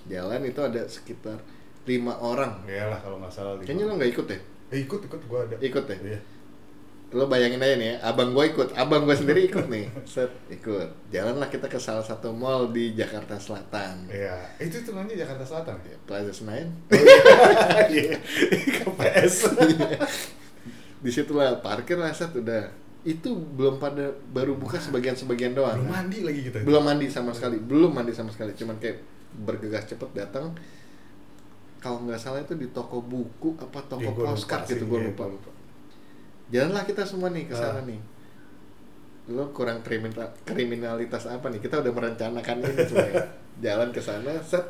Jalan itu ada sekitar lima orang. Iyalah kalau nggak salah Kayaknya lo nggak ikut ya? eh, ikut ikut gua ada Ikut ya? iya Lo bayangin aja nih ya, abang gue ikut, abang gue sendiri ikut nih. <laughs> Set, ikut. Jalanlah kita ke salah satu mall di Jakarta Selatan. iya itu tuh namanya Jakarta Selatan ya Plaza Senayan. Iya, <laughs> KPS. <laughs> di situ lah parkir lah set udah itu belum pada baru buka sebagian-sebagian doang. Belum mandi lagi kita. belum mandi sama sekali belum mandi sama sekali. Cuman kayak bergegas cepet datang. Kalau nggak salah itu di toko buku apa toko lupa postcard gitu gue iya, lupa lupa. jalanlah kita semua nih ke sana Ah. nih. Lo kurang kriminal kriminalitas apa nih? Kita udah merencanakan ini semuanya <laughs> jalan ke sana set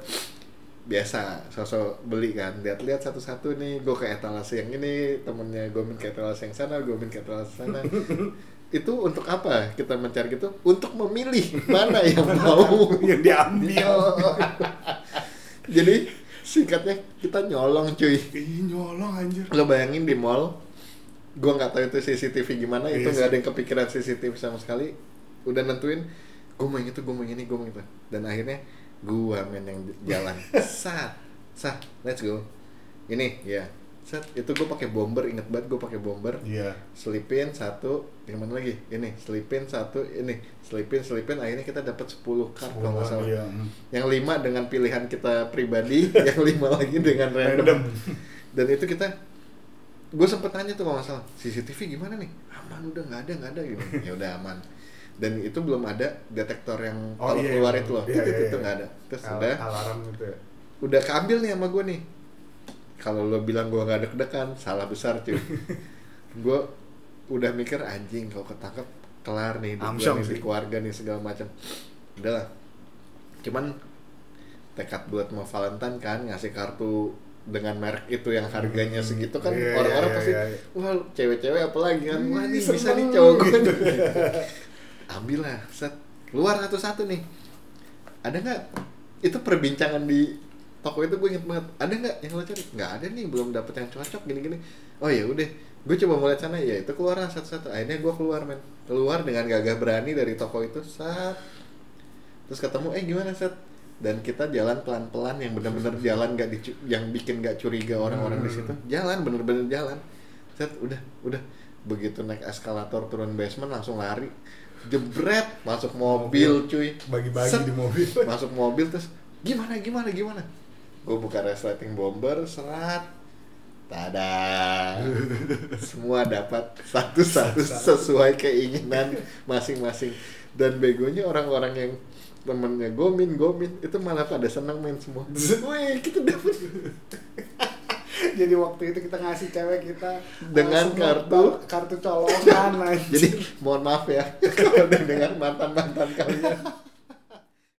biasa sosok beli kan. Lihat-lihat satu-satu nih gue ke etalase yang ini temennya gue ke etalase yang sana gue ke etalase sana. <laughs> Itu untuk apa kita mencari gitu? Untuk memilih mana <laughs> yang mau. yang diambil. <laughs> jadi singkatnya kita nyolong cuy. Ih, nyolong anjir. lo bayangin di mall gua nggak tahu itu CCTV gimana itu Iya nggak ada yang kepikiran CCTV sama sekali. Udah nentuin gue mau yang itu gue mau yang ini gue mau yang itu. Dan akhirnya gua men yang jalan. Sat sat let's go. Ini ya. Set itu gue pakai bomber inget banget gue pakai bomber. Iya. selipin satu yang mana lagi? Ini selipin satu ini. Selipin selipin akhirnya kita dapat 10 card kalau nggak salah. Iya. mm. yang lima dengan pilihan kita pribadi <laughs> yang lima lagi dengan random, Random. dan itu kita gue sempet tanya tuh kalau nggak salah CCTV gimana nih? Aman udah nggak ada nggak ada gitu. Ya udah aman dan itu belum ada detektor yang Oh, kalau iya, keluar iya. itu loh Iya, itu iya, itu iya. nggak ada terus Al- udah alarm gitu ya. udah keambil nih sama gue nih kalau lo bilang gue nggak deg-degan salah besar cuy <laughs> gue udah mikir anjing kalau ketangkep kelar nih nih, di sih. keluarga nih segala macam udahlah cuman tekad buat mau Valentine kan ngasih kartu dengan merek itu yang harganya segitu kan Iya, orang-orang iya, pasti iya, iya. wah cewek-cewek apalagi kan wah Ih, nih bisa nih cowok gue <laughs> nih. Ambil lah set. Keluar satu-satu nih. Ada nggak? Itu perbincangan di toko itu gue inget banget. Ada nggak yang lo cari? Nggak ada nih belum dapet yang cocok gini-gini. Oh ya udah. Gue coba mulai sana. Ya itu keluar lah satu-satu. Akhirnya gue keluar men. Keluar dengan gagah berani dari toko itu saat terus ketemu eh gimana set? Dan kita jalan pelan-pelan yang benar-benar jalan dicu- yang bikin nggak curiga orang-orang di Hmm. situ jalan bener-bener jalan. Set udah udah. Begitu naik eskalator turun basement langsung lari jebret masuk mobil cuy. Bagi-bagi di mobil. <laughs> masuk mobil terus gimana gimana gimana? Gue buka resleting bomber serat. Tada. <laughs> Semua dapat satu-satu sesuai keinginan masing-masing. Dan begonya orang-orang yang temennya gomin gomin itu malah pada seneng main semua. <laughs> Wih kita dapat Jadi waktu itu kita ngasih cewek kita Dengan langsung kartu- kartu colongan <laughs> jadi mohon maaf ya <laughs> kalau dengar mantan mantan kalian